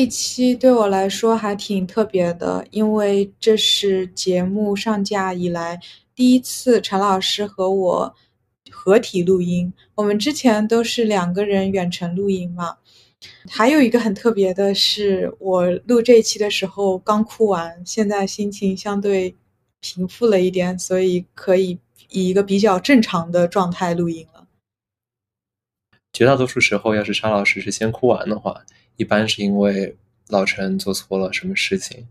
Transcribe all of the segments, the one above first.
这一期对我来说还挺特别的，因为这是节目上架以来第一次陈老师和我合体录音。我们之前都是两个人远程录音嘛。还有一个很特别的是，我录这一期的时候刚哭完，现在心情相对平复了一点，所以可以以一个比较正常的状态录音了。绝大多数时候，要是沙老师是先哭完的话，一般是因为老陈做错了什么事情。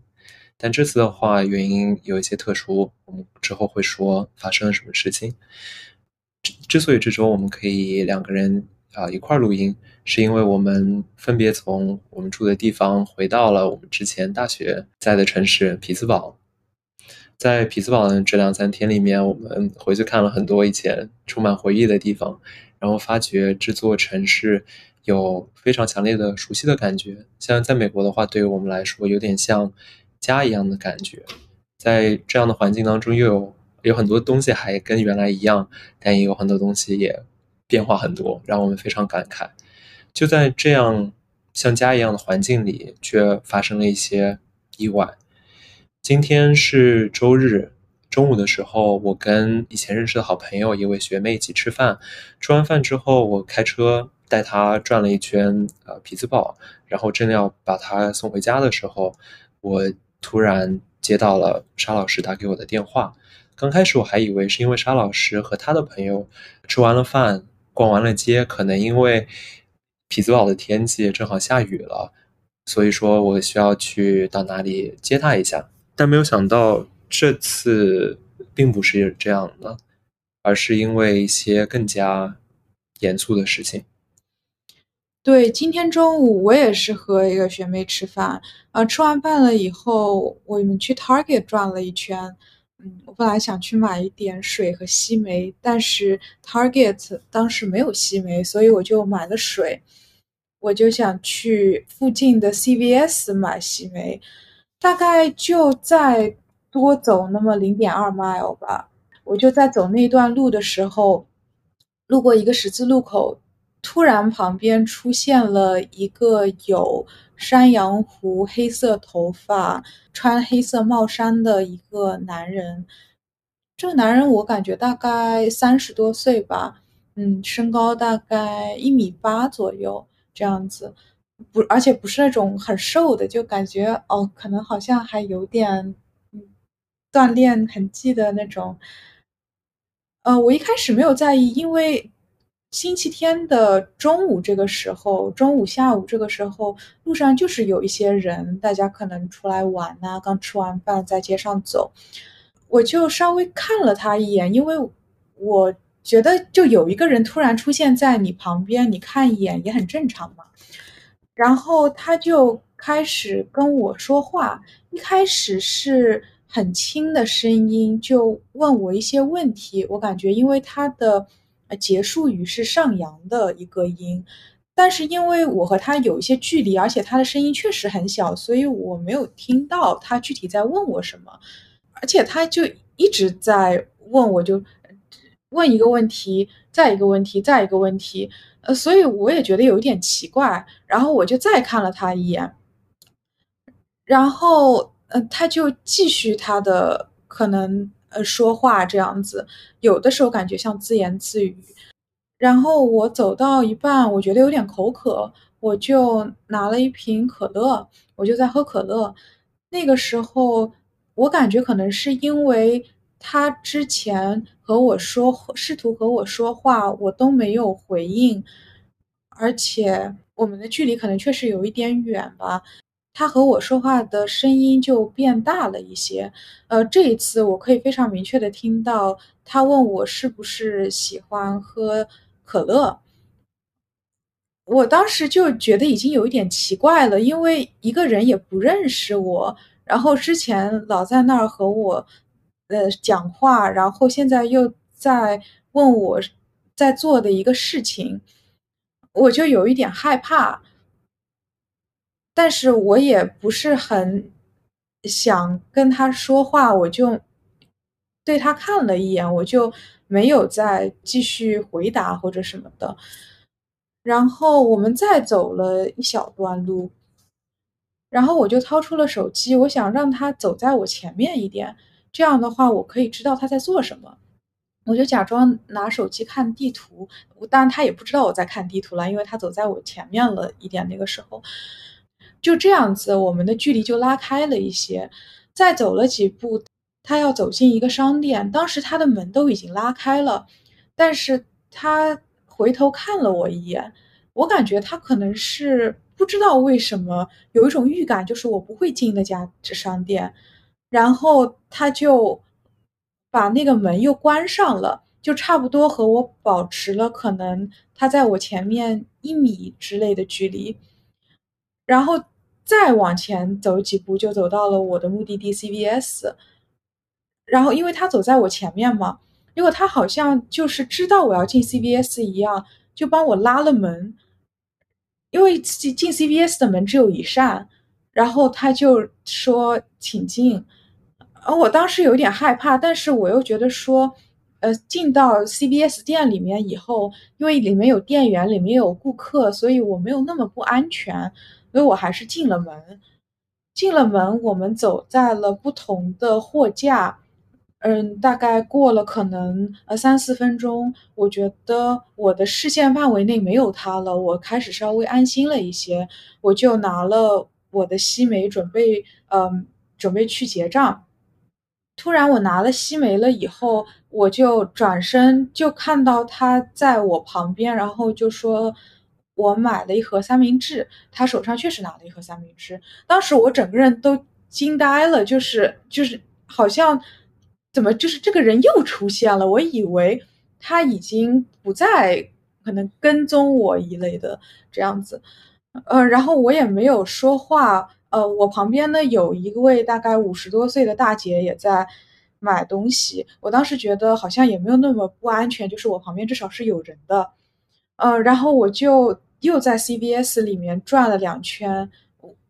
但这次的话，原因有一些特殊，我们之后会说发生了什么事情。之之所以这周我们可以两个人啊一块录音。是因为我们分别从我们住的地方回到了我们之前大学在的城市匹兹堡。在匹兹堡的这两三天里面，我们回去看了很多以前充满回忆的地方，然后发觉这座城市有非常强烈的熟悉的感觉。像在美国的话，对于我们来说有点像家一样的感觉。在这样的环境当中，又有有很多东西还跟原来一样，但也有很多东西也变化很多，让我们非常感慨。就在这样像家一样的环境里，却发生了一些意外。今天是周日中午的时候，我跟以前认识的好朋友一位学妹一起吃饭。吃完饭之后，我开车带他转了一圈呃匹兹堡，然后正要把他送回家的时候，我突然接到了沙老师打给我的电话。刚开始我还以为是因为沙老师和他的朋友吃完了饭，逛完了街，可能因为。匹兹堡的天气正好下雨了，所以说我需要去到哪里接他一下。但没有想到这次并不是这样的，而是因为一些更加严肃的事情。对，今天中午我也是和一个学妹吃饭，呃，吃完饭了以后，我们去 Target 转了一圈。嗯，我本来想去买一点水和西梅，但是 Target 当时没有西梅，所以我就买了水。我就想去附近的 CVS 买西梅，大概就再多走那么零点二 mile 吧。我就在走那段路的时候，路过一个十字路口，突然旁边出现了一个有山羊胡、黑色头发、穿黑色帽衫的一个男人。这个男人我感觉大概三十多岁吧，嗯，身高大概一米八左右。这样子，不，而且不是那种很瘦的，就感觉哦，可能好像还有点锻炼痕迹的那种。呃，我一开始没有在意，因为星期天的中午这个时候，中午下午这个时候，路上就是有一些人，大家可能出来玩呐，刚吃完饭在街上走，我就稍微看了他一眼，因为我。觉得就有一个人突然出现在你旁边，你看一眼也很正常嘛。然后他就开始跟我说话，一开始是很轻的声音，就问我一些问题。我感觉因为他的呃结束语是上扬的一个音，但是因为我和他有一些距离，而且他的声音确实很小，所以我没有听到他具体在问我什么。而且他就一直在问我，就。问一个问题，再一个问题，再一个问题，呃，所以我也觉得有一点奇怪，然后我就再看了他一眼，然后，呃，他就继续他的可能，呃，说话这样子，有的时候感觉像自言自语，然后我走到一半，我觉得有点口渴，我就拿了一瓶可乐，我就在喝可乐，那个时候我感觉可能是因为。他之前和我说，试图和我说话，我都没有回应，而且我们的距离可能确实有一点远吧。他和我说话的声音就变大了一些。呃，这一次我可以非常明确的听到他问我是不是喜欢喝可乐。我当时就觉得已经有一点奇怪了，因为一个人也不认识我，然后之前老在那儿和我。呃，讲话，然后现在又在问我在做的一个事情，我就有一点害怕，但是我也不是很想跟他说话，我就对他看了一眼，我就没有再继续回答或者什么的。然后我们再走了一小段路，然后我就掏出了手机，我想让他走在我前面一点，这样的话我可以知道他在做什么。我就假装拿手机看地图，当然他也不知道我在看地图了，因为他走在我前面了一点。那个时候，就这样子，我们的距离就拉开了一些。再走了几步，他要走进一个商店，当时他的门都已经拉开了，但是他回头看了我一眼，我感觉他可能是不知道为什么有一种预感，就是我不会进那家商店，然后他就。把那个门又关上了，就差不多和我保持了可能他在我前面一米之类的距离，然后再往前走几步就走到了我的目的地 CVS，然后因为他走在我前面嘛，结果他好像就是知道我要进 CVS 一样，就帮我拉了门，因为进进 CVS 的门只有一扇，然后他就说请进。而，我当时有点害怕，但是我又觉得说，呃，进到 CBS 店里面以后，因为里面有店员，里面有顾客，所以我没有那么不安全，所以我还是进了门。进了门，我们走在了不同的货架，嗯，大概过了可能呃三四分钟，我觉得我的视线范围内没有他了，我开始稍微安心了一些，我就拿了我的西梅，准备嗯，准备去结账。突然，我拿了西梅了以后，我就转身就看到他在我旁边，然后就说：“我买了一盒三明治。”他手上确实拿了一盒三明治。当时我整个人都惊呆了，就是就是好像怎么就是这个人又出现了？我以为他已经不再可能跟踪我一类的这样子，呃，然后我也没有说话。呃，我旁边呢有一位大概五十多岁的大姐也在买东西。我当时觉得好像也没有那么不安全，就是我旁边至少是有人的。呃，然后我就又在 CVS 里面转了两圈，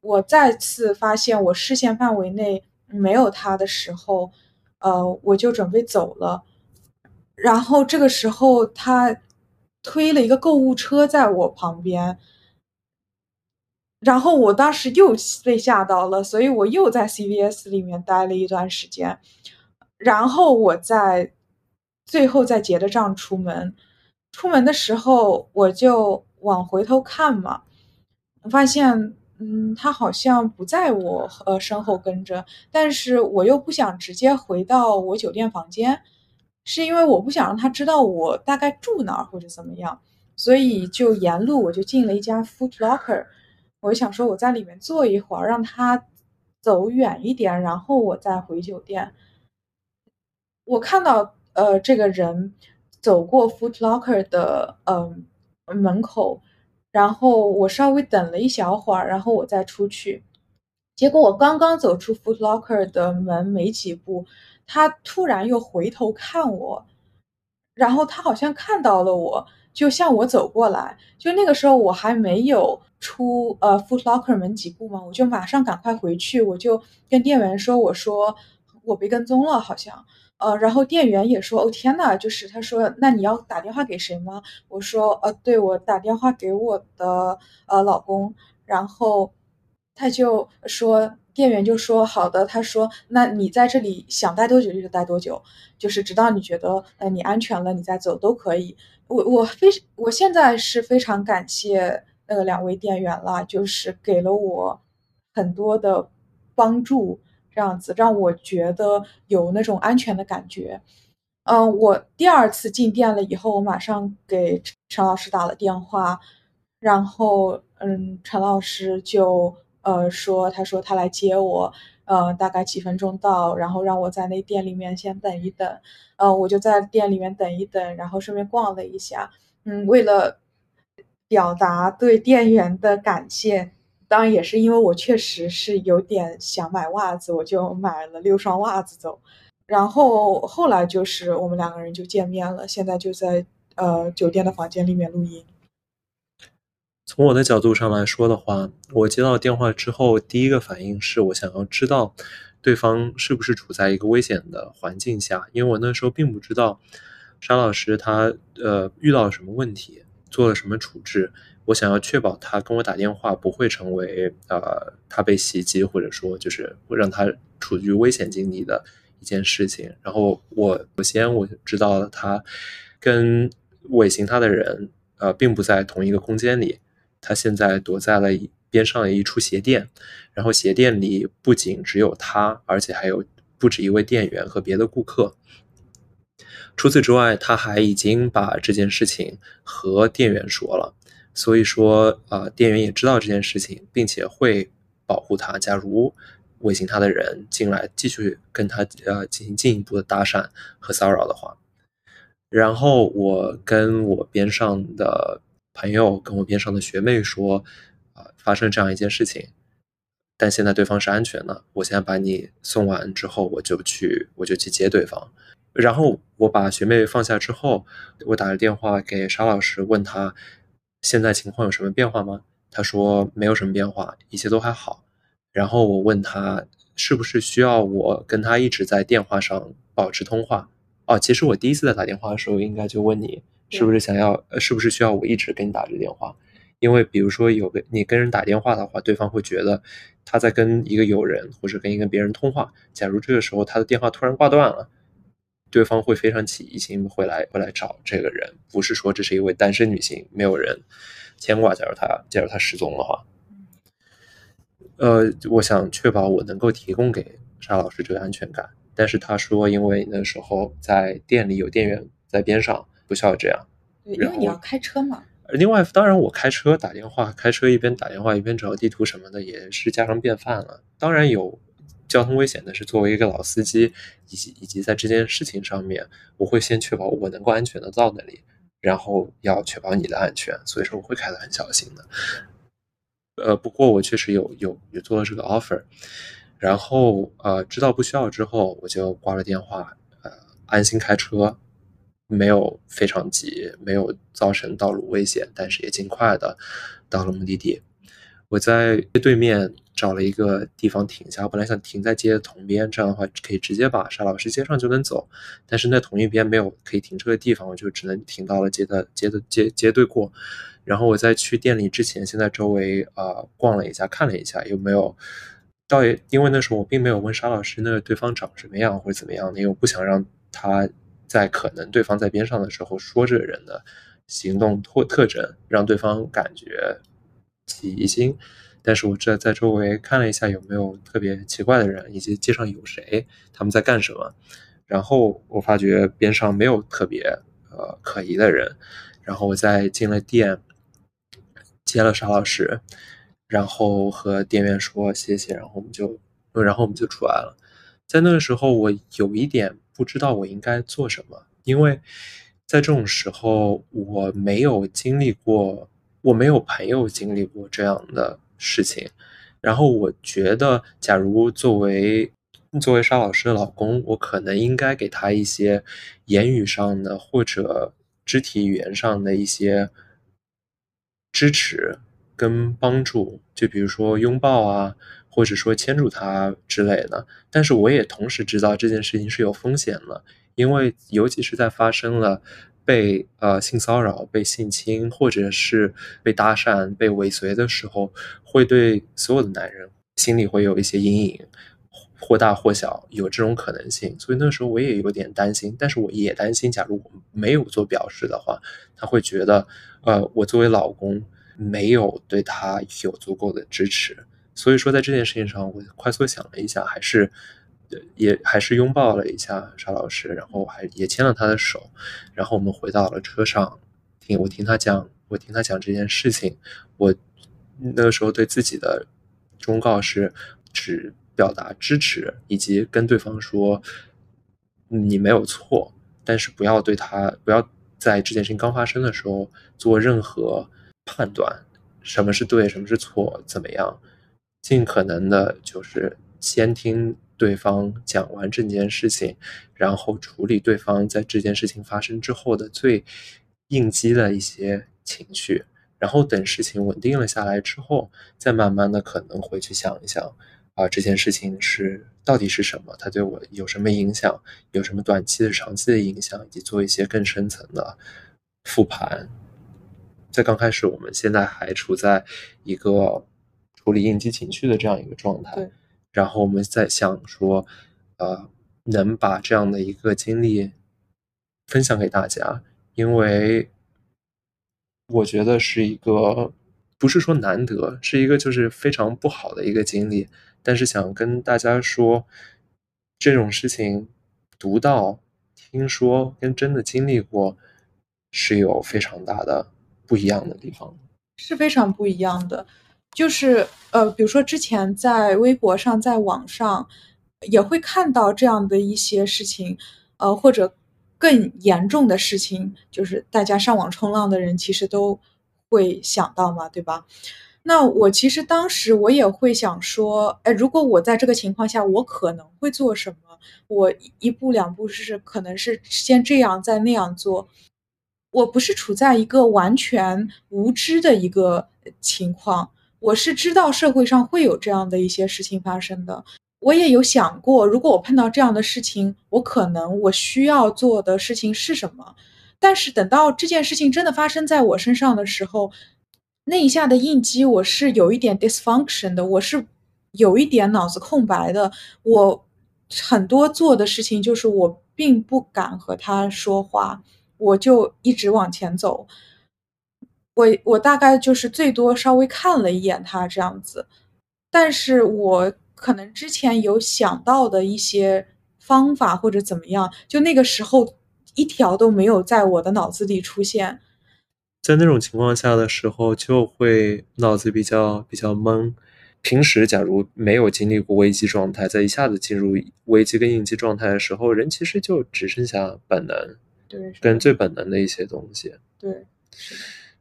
我再次发现我视线范围内没有他的时候，呃，我就准备走了。然后这个时候他推了一个购物车在我旁边。然后我当时又被吓到了，所以我又在 CVS 里面待了一段时间，然后我在最后再结着账出门。出门的时候我就往回头看嘛，发现，嗯，他好像不在我呃身后跟着，但是我又不想直接回到我酒店房间，是因为我不想让他知道我大概住哪儿或者怎么样，所以就沿路我就进了一家 Foot Locker。我想说，我在里面坐一会儿，让他走远一点，然后我再回酒店。我看到呃，这个人走过 Foot Locker 的嗯门口，然后我稍微等了一小会儿，然后我再出去。结果我刚刚走出 Foot Locker 的门没几步，他突然又回头看我，然后他好像看到了我，就向我走过来。就那个时候，我还没有。出呃 Foot Locker 门几步嘛，我就马上赶快回去，我就跟店员说，我说我被跟踪了，好像，呃，然后店员也说，哦天呐，就是他说，那你要打电话给谁吗？我说，呃，对我打电话给我的呃老公，然后他就说，店员就说好的，他说，那你在这里想待多久就待多久，就是直到你觉得呃你安全了，你再走都可以。我我非我现在是非常感谢。那个两位店员啦，就是给了我很多的帮助，这样子让我觉得有那种安全的感觉。嗯，我第二次进店了以后，我马上给陈老师打了电话，然后嗯，陈老师就呃说，他说他来接我，呃，大概几分钟到，然后让我在那店里面先等一等。呃，我就在店里面等一等，然后顺便逛了一下。嗯，为了。表达对店员的感谢，当然也是因为我确实是有点想买袜子，我就买了六双袜子走。然后后来就是我们两个人就见面了，现在就在呃酒店的房间里面录音。从我的角度上来说的话，我接到电话之后，第一个反应是我想要知道对方是不是处在一个危险的环境下，因为我那时候并不知道沙老师他呃遇到了什么问题。做了什么处置？我想要确保他跟我打电话不会成为呃他被袭击，或者说就是会让他处于危险境地的一件事情。然后我首先我知道了他跟尾行他的人呃并不在同一个空间里，他现在躲在了边上的一处鞋店，然后鞋店里不仅只有他，而且还有不止一位店员和别的顾客。除此之外，他还已经把这件事情和店员说了，所以说，呃，店员也知道这件事情，并且会保护他。假如尾行他的人进来继续跟他呃进行进一步的搭讪和骚扰的话，然后我跟我边上的朋友，跟我边上的学妹说，啊，发生这样一件事情，但现在对方是安全的，我现在把你送完之后，我就去我就去接对方。然后我把学妹放下之后，我打了电话给沙老师，问他现在情况有什么变化吗？他说没有什么变化，一切都还好。然后我问他是不是需要我跟他一直在电话上保持通话？哦，其实我第一次在打电话的时候，应该就问你是不是想要，呃，是不是需要我一直跟你打这电话？因为比如说有个你跟人打电话的话，对方会觉得他在跟一个友人或者跟一个别人通话。假如这个时候他的电话突然挂断了。对方会非常起疑心，会来会来找这个人，不是说这是一位单身女性，没有人牵挂。假如她假如她失踪的话，呃，我想确保我能够提供给沙老师这个安全感。但是他说，因为那时候在店里有店员在边上，不需要这样。对，因为你要开车嘛。另外，当然我开车打电话，开车一边打电话一边找地图什么的，也是家常便饭了。当然有。交通危险的是，作为一个老司机，以及以及在这件事情上面，我会先确保我能够安全的到那里，然后要确保你的安全，所以说我会开得很小心的。呃，不过我确实有有有做了这个 offer，然后呃知道不需要之后，我就挂了电话，呃安心开车，没有非常急，没有造成道路危险，但是也尽快的到了目的地。我在对面找了一个地方停下，我本来想停在街的同边，这样的话可以直接把沙老师接上就能走。但是那同一边没有可以停车的地方，我就只能停到了街的街的街街对过。然后我在去店里之前，先在周围啊逛了一下，看了一下有没有。倒也因为那时候我并没有问沙老师那个对方长什么样或者怎么样的，因为我不想让他在可能对方在边上的时候说这个人的行动特特征，让对方感觉。起疑心，但是我这在周围看了一下有没有特别奇怪的人，以及街上有谁，他们在干什么。然后我发觉边上没有特别呃可疑的人。然后我再进了店，接了沙老师，然后和店员说谢谢，然后我们就，然后我们就出来了。在那个时候，我有一点不知道我应该做什么，因为在这种时候我没有经历过。我没有朋友经历过这样的事情，然后我觉得，假如作为作为沙老师的老公，我可能应该给他一些言语上的或者肢体语言上的一些支持跟帮助，就比如说拥抱啊，或者说牵住他之类的。但是我也同时知道这件事情是有风险的，因为尤其是在发生了。被呃性骚扰、被性侵，或者是被搭讪、被尾随的时候，会对所有的男人心里会有一些阴影，或大或小，有这种可能性。所以那时候我也有点担心，但是我也担心，假如我没有做表示的话，他会觉得，呃，我作为老公没有对他有足够的支持。所以说，在这件事情上，我快速想了一下，还是。也还是拥抱了一下沙老师，然后还也牵了他的手，然后我们回到了车上，听我听他讲，我听他讲这件事情，我那个时候对自己的忠告是，只表达支持，以及跟对方说，你没有错，但是不要对他，不要在这件事情刚发生的时候做任何判断，什么是对，什么是错，怎么样，尽可能的就是先听。对方讲完这件事情，然后处理对方在这件事情发生之后的最应激的一些情绪，然后等事情稳定了下来之后，再慢慢的可能回去想一想，啊，这件事情是到底是什么，它对我有什么影响，有什么短期的、长期的影响，以及做一些更深层的复盘。在刚开始，我们现在还处在一个处理应激情绪的这样一个状态。然后我们在想说，呃，能把这样的一个经历分享给大家，因为我觉得是一个不是说难得，是一个就是非常不好的一个经历。但是想跟大家说，这种事情读到、听说跟真的经历过是有非常大的不一样的地方，是非常不一样的。就是呃，比如说之前在微博上、在网上也会看到这样的一些事情，呃，或者更严重的事情，就是大家上网冲浪的人其实都会想到嘛，对吧？那我其实当时我也会想说，哎，如果我在这个情况下，我可能会做什么？我一步两步是可能是先这样再那样做。我不是处在一个完全无知的一个情况。我是知道社会上会有这样的一些事情发生的，我也有想过，如果我碰到这样的事情，我可能我需要做的事情是什么。但是等到这件事情真的发生在我身上的时候，那一下的应激我是有一点 dysfunction 的，我是有一点脑子空白的。我很多做的事情就是我并不敢和他说话，我就一直往前走。我我大概就是最多稍微看了一眼他这样子，但是我可能之前有想到的一些方法或者怎么样，就那个时候一条都没有在我的脑子里出现。在那种情况下的时候，就会脑子比较比较懵。平时假如没有经历过危机状态，在一下子进入危机跟应激状态的时候，人其实就只剩下本能，对，跟最本能的一些东西。对，是的。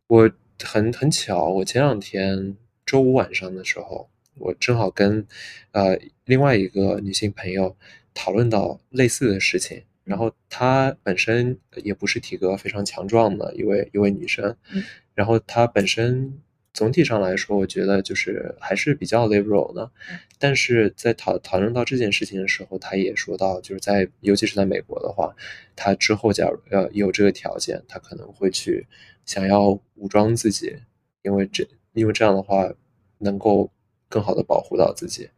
我很很巧，我前两天周五晚上的时候，我正好跟呃另外一个女性朋友讨论到类似的事情。然后她本身也不是体格非常强壮的一位一位女生，然后她本身总体上来说，我觉得就是还是比较 liberal 的。但是在讨讨论到这件事情的时候，他也说到，就是在尤其是在美国的话，他之后假如呃有这个条件，他可能会去。想要武装自己，因为这因为这样的话能够更好的保护到自己，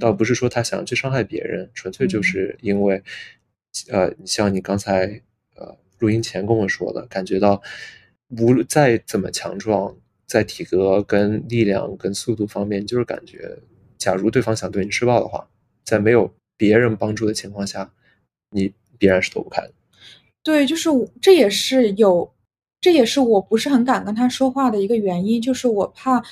倒不是说他想要去伤害别人，纯粹就是因为，呃，像你刚才呃录音前跟我说的，感觉到无论再怎么强壮，在体格跟力量跟速度方面，就是感觉，假如对方想对你施暴的话，在没有别人帮助的情况下，你必然是躲不开的。对，就是这也是有。这也是我不是很敢跟他说话的一个原因，就是我怕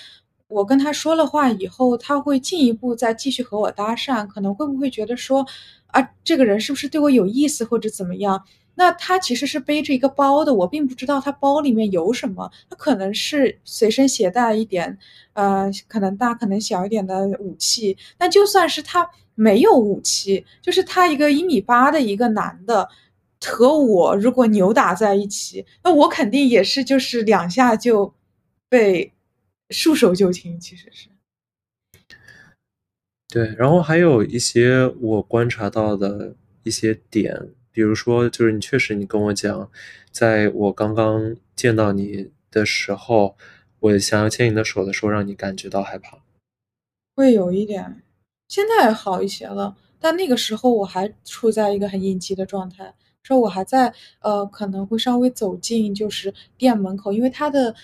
我跟他说了话以后，他会进一步再继续和我搭讪，可能会不会觉得说啊，这个人是不是对我有意思或者怎么样？那他其实是背着一个包的，我并不知道他包里面有什么，他可能是随身携带一点，呃，可能大可能小一点的武器。那就算是他没有武器，就是他一个一米八的一个男的。和我如果扭打在一起，那我肯定也是，就是两下就被束手就擒。其实是，对。然后还有一些我观察到的一些点，比如说，就是你确实你跟我讲，在我刚刚见到你的时候，我想要牵你的手的时候，让你感觉到害怕，会有一点。现在好一些了，但那个时候我还处在一个很应激的状态。说我还在，呃，可能会稍微走进就是店门口，因为它的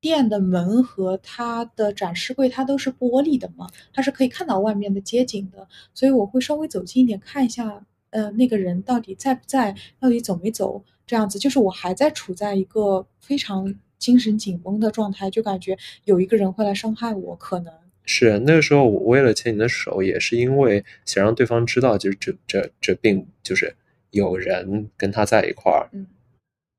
店的门和它的展示柜它都是玻璃的嘛，它是可以看到外面的街景的，所以我会稍微走近一点看一下，呃，那个人到底在不在，到底走没走，这样子，就是我还在处在一个非常精神紧绷的状态，就感觉有一个人会来伤害我，可能是那个时候我为了牵你的手，也是因为想让对方知道，就是这这这并就是。有人跟他在一块儿，嗯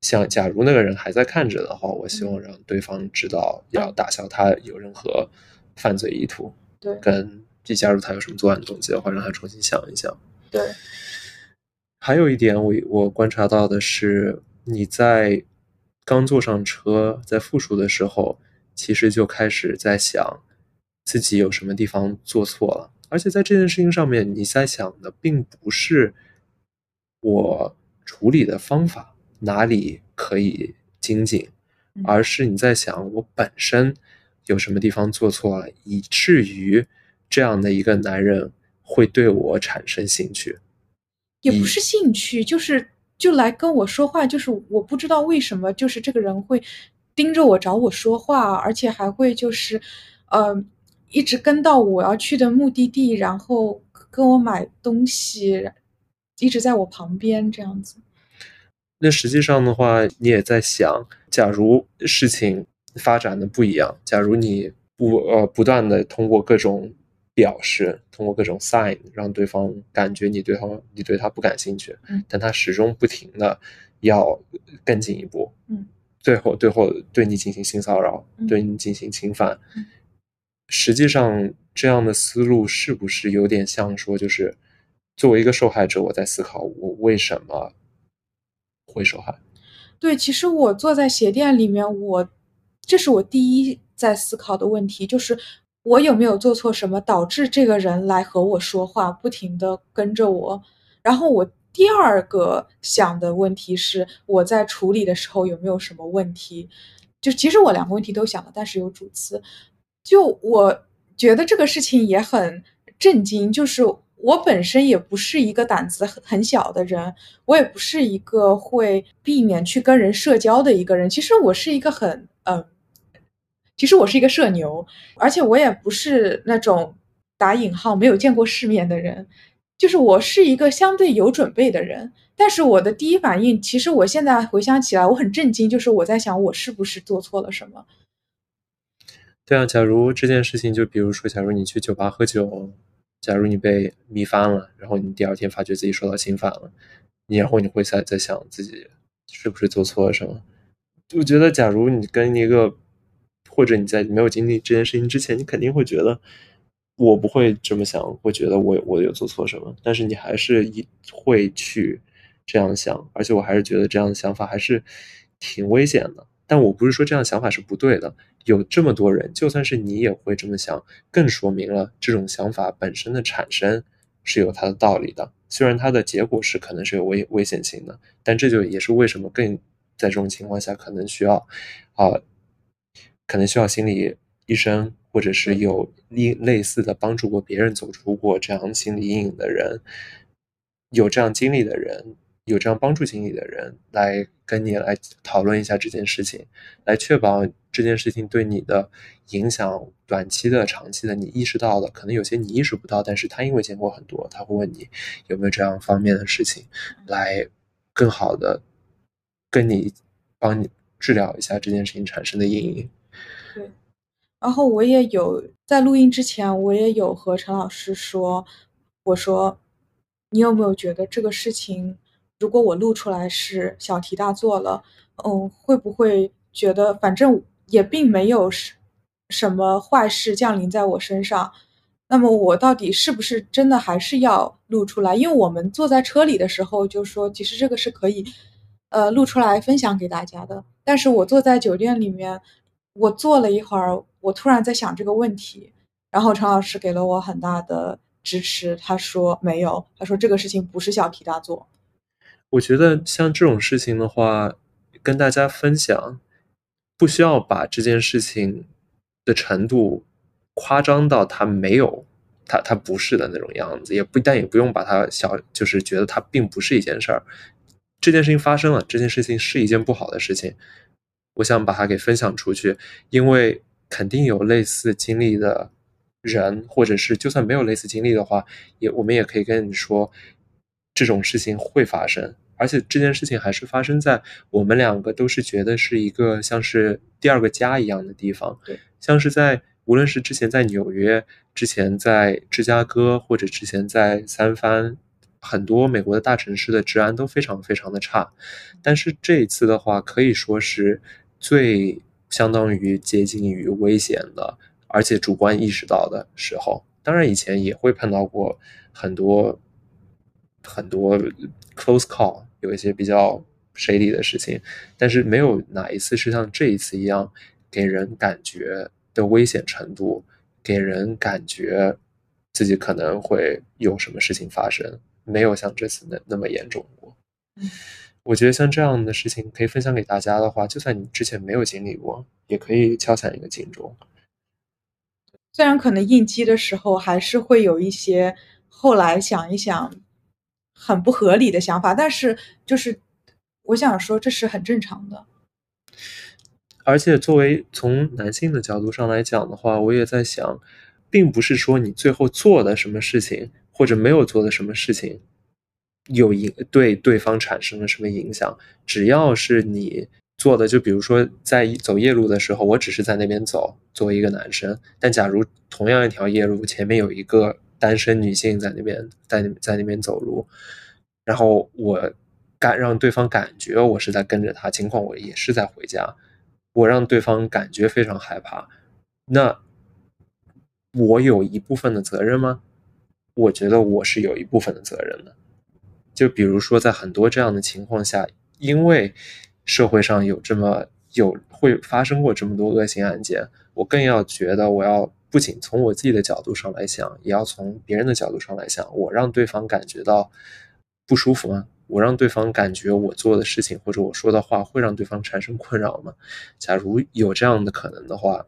像假如那个人还在看着的话，我希望让对方知道要打消他有任何犯罪意图。对，跟即假如他有什么作案动机的话，让他重新想一想。对。还有一点，我我观察到的是，你在刚坐上车在复述的时候，其实就开始在想自己有什么地方做错了，而且在这件事情上面，你在想的并不是。我处理的方法哪里可以精进，而是你在想我本身有什么地方做错了，以至于这样的一个男人会对我产生兴趣。也不是兴趣，就是就来跟我说话，就是我不知道为什么，就是这个人会盯着我找我说话，而且还会就是，呃，一直跟到我要去的目的地，然后跟我买东西，一直在我旁边这样子。那实际上的话，你也在想，假如事情发展的不一样，假如你不呃不断的通过各种。表示通过各种 sign 让对方感觉你对他你对他不感兴趣，嗯，但他始终不停的要更进一步，嗯，最后最后对你进行性骚扰，对你进行侵犯，实际上这样的思路是不是有点像说，就是作为一个受害者，我在思考我为什么会受害？对，其实我坐在鞋店里面，我这是我第一在思考的问题，就是。我有没有做错什么，导致这个人来和我说话，不停的跟着我？然后我第二个想的问题是，我在处理的时候有没有什么问题？就其实我两个问题都想了，但是有主次。就我觉得这个事情也很震惊，就是我本身也不是一个胆子很很小的人，我也不是一个会避免去跟人社交的一个人。其实我是一个很嗯。其实我是一个社牛，而且我也不是那种打引号没有见过世面的人，就是我是一个相对有准备的人。但是我的第一反应，其实我现在回想起来，我很震惊，就是我在想，我是不是做错了什么？对啊，假如这件事情，就比如说，假如你去酒吧喝酒，假如你被迷翻了，然后你第二天发觉自己受到侵犯了，你然后你会在在想自己是不是做错了什么？我觉得，假如你跟一个或者你在没有经历这件事情之前，你肯定会觉得我不会这么想，会觉得我我有做错什么。但是你还是一会去这样想，而且我还是觉得这样的想法还是挺危险的。但我不是说这样想法是不对的，有这么多人，就算是你也会这么想，更说明了这种想法本身的产生是有它的道理的。虽然它的结果是可能是有危危险性的，但这就也是为什么更在这种情况下可能需要啊。可能需要心理医生，或者是有类类似的帮助过别人走出过这样心理阴影的人，有这样经历的人，有这样帮助经历的人，来跟你来讨论一下这件事情，来确保这件事情对你的影响，短期的、长期的，你意识到了，可能有些你意识不到，但是他因为见过很多，他会问你有没有这样方面的事情，来更好的跟你帮你治疗一下这件事情产生的阴影。对，然后我也有在录音之前，我也有和陈老师说，我说，你有没有觉得这个事情，如果我录出来是小题大做了，嗯，会不会觉得反正也并没有什什么坏事降临在我身上，那么我到底是不是真的还是要录出来？因为我们坐在车里的时候就说，其实这个是可以，呃，录出来分享给大家的，但是我坐在酒店里面。我坐了一会儿，我突然在想这个问题，然后陈老师给了我很大的支持。他说没有，他说这个事情不是小题大做。我觉得像这种事情的话，跟大家分享，不需要把这件事情的程度夸张到他没有，他他不是的那种样子，也不但也不用把它小，就是觉得它并不是一件事儿。这件事情发生了，这件事情是一件不好的事情。我想把它给分享出去，因为肯定有类似经历的人，或者是就算没有类似经历的话，也我们也可以跟你说，这种事情会发生，而且这件事情还是发生在我们两个都是觉得是一个像是第二个家一样的地方，对，像是在无论是之前在纽约，之前在芝加哥，或者之前在三藩。很多美国的大城市的治安都非常非常的差，但是这一次的话，可以说是最相当于接近于危险的，而且主观意识到的时候。当然，以前也会碰到过很多很多 close call，有一些比较 shady 的事情，但是没有哪一次是像这一次一样给人感觉的危险程度，给人感觉自己可能会有什么事情发生。没有像这次那那么严重过，我觉得像这样的事情可以分享给大家的话，就算你之前没有经历过，也可以敲响一个警钟。虽然可能应激的时候还是会有一些后来想一想很不合理的想法，但是就是我想说这是很正常的。而且作为从男性的角度上来讲的话，我也在想，并不是说你最后做的什么事情或者没有做的什么事情有影对对方产生了什么影响，只要是你。做的就比如说在走夜路的时候，我只是在那边走，作为一个男生。但假如同样一条夜路前面有一个单身女性在那边在那在那边走路，然后我感让对方感觉我是在跟着他，尽管我也是在回家，我让对方感觉非常害怕。那我有一部分的责任吗？我觉得我是有一部分的责任的。就比如说在很多这样的情况下，因为。社会上有这么有会发生过这么多恶性案件，我更要觉得我要不仅从我自己的角度上来想，也要从别人的角度上来想。我让对方感觉到不舒服吗？我让对方感觉我做的事情或者我说的话会让对方产生困扰吗？假如有这样的可能的话，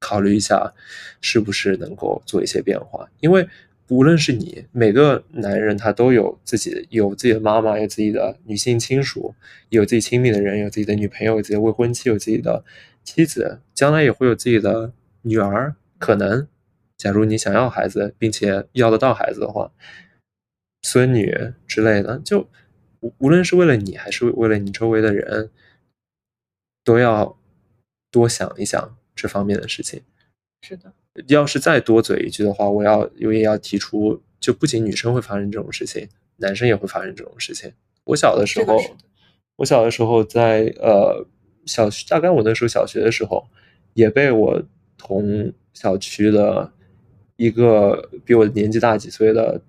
考虑一下是不是能够做一些变化，因为。无论是你，每个男人他都有自己有自己的妈妈，有自己的女性亲属，有自己亲密的人，有自己的女朋友，有自己的未婚妻，有自己的妻子，将来也会有自己的女儿。可能，假如你想要孩子，并且要得到孩子的话，孙女之类的，就无无论是为了你，还是为了你周围的人，都要多想一想这方面的事情。是的。要是再多嘴一句的话，我要我也要提出，就不仅女生会发生这种事情，男生也会发生这种事情。我小的时候，我小的时候在呃小大概我那时候小学的时候，也被我同小区的一个比我年纪大几岁的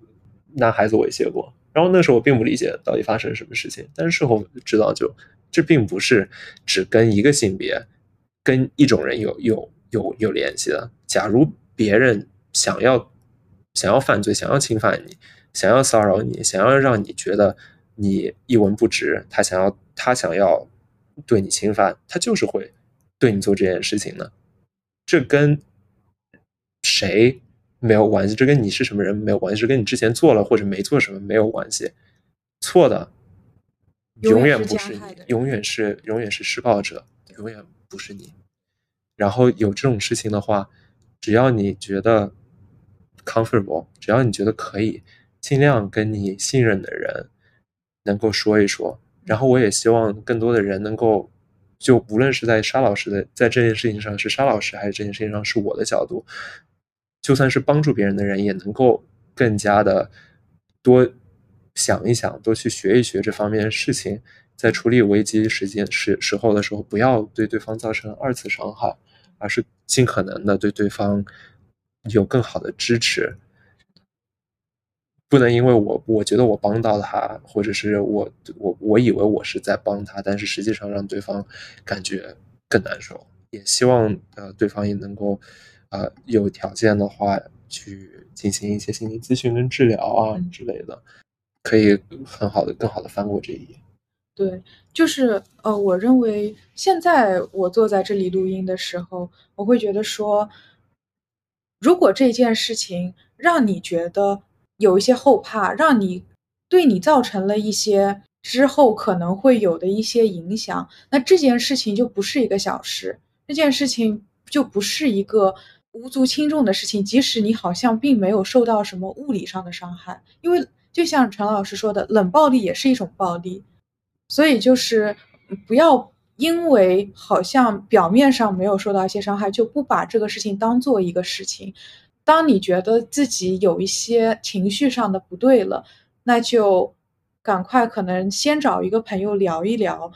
男孩子猥亵过。然后那时候我并不理解到底发生了什么事情，但是事后知道，就这并不是只跟一个性别、跟一种人有有。有有联系的。假如别人想要想要犯罪，想要侵犯你，想要骚扰你，想要让你觉得你一文不值，他想要他想要对你侵犯，他就是会对你做这件事情的。这跟谁没有关系，这跟你是什么人没有关系，是跟你之前做了或者没做什么没有关系。错的永远不是你，永远是永远是施暴者，永远不是你。然后有这种事情的话，只要你觉得 comfortable，只要你觉得可以，尽量跟你信任的人能够说一说。然后我也希望更多的人能够，就无论是在沙老师的在这件事情上是沙老师，还是这件事情上是我的角度，就算是帮助别人的人，也能够更加的多想一想，多去学一学这方面的事情。在处理危机时间时时候的时候，不要对对方造成二次伤害，而是尽可能的对对方有更好的支持。不能因为我我觉得我帮到他，或者是我我我以为我是在帮他，但是实际上让对方感觉更难受。也希望呃对方也能够呃有条件的话去进行一些心理咨询跟治疗啊之类的，可以很好的更好的翻过这一页。对，就是呃，我认为现在我坐在这里录音的时候，我会觉得说，如果这件事情让你觉得有一些后怕，让你对你造成了一些之后可能会有的一些影响，那这件事情就不是一个小事，这件事情就不是一个无足轻重的事情。即使你好像并没有受到什么物理上的伤害，因为就像陈老师说的，冷暴力也是一种暴力。所以就是不要因为好像表面上没有受到一些伤害，就不把这个事情当做一个事情。当你觉得自己有一些情绪上的不对了，那就赶快可能先找一个朋友聊一聊，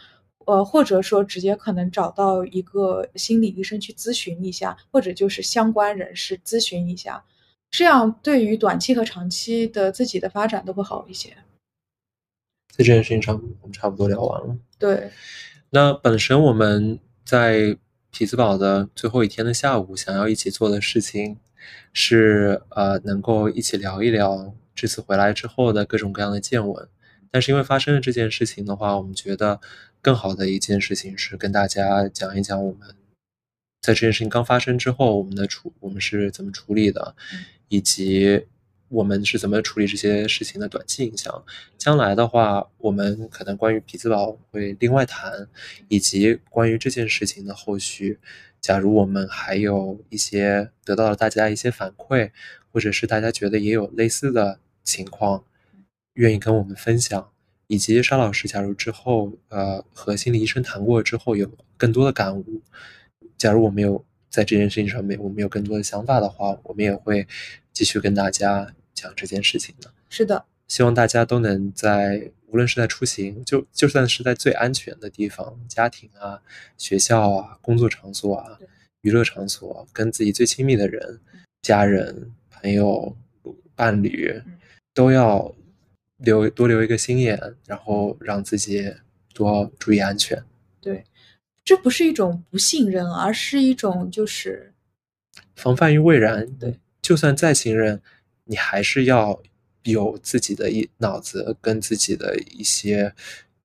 呃，或者说直接可能找到一个心理医生去咨询一下，或者就是相关人士咨询一下，这样对于短期和长期的自己的发展都会好一些。在这件事情上，我们差不多聊完了。对，那本身我们在匹兹堡的最后一天的下午，想要一起做的事情是，呃，能够一起聊一聊这次回来之后的各种各样的见闻，但是因为发生了这件事情的话，我们觉得更好的一件事情是跟大家讲一讲我们在这件事情刚发生之后，我们的处我们是怎么处理的，以及我们是怎么处理这些事情的短期影响。将来的话，我们可能关于匹兹堡会另外谈，以及关于这件事情的后续。假如我们还有一些得到了大家一些反馈，或者是大家觉得也有类似的情况。愿意跟我们分享，以及沙老师，假如之后呃和心理医生谈过之后有更多的感悟，假如我们有在这件事情上面我们有更多的想法的话，我们也会继续跟大家讲这件事情的。是的，希望大家都能在无论是在出行，就就算是在最安全的地方，家庭啊、学校啊、工作场所啊、娱乐场所，跟自己最亲密的人、家人、朋友、伴侣，都要。留多留一个心眼，然后让自己多注意安全。对，这不是一种不信任，而是一种就是防范于未然。对，就算再信任，你还是要有自己的一脑子跟自己的一些，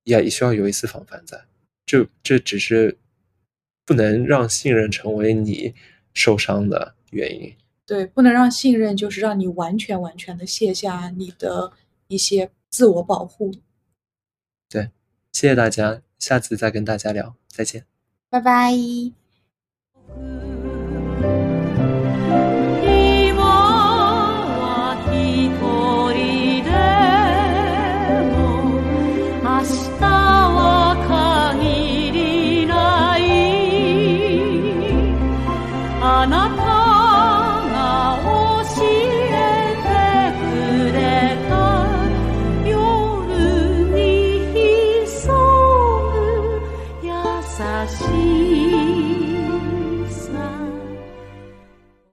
也也需要有一丝防范在。这这只是不能让信任成为你受伤的原因。对，不能让信任就是让你完全完全的卸下你的。一些自我保护。对，谢谢大家，下次再跟大家聊，再见，拜拜。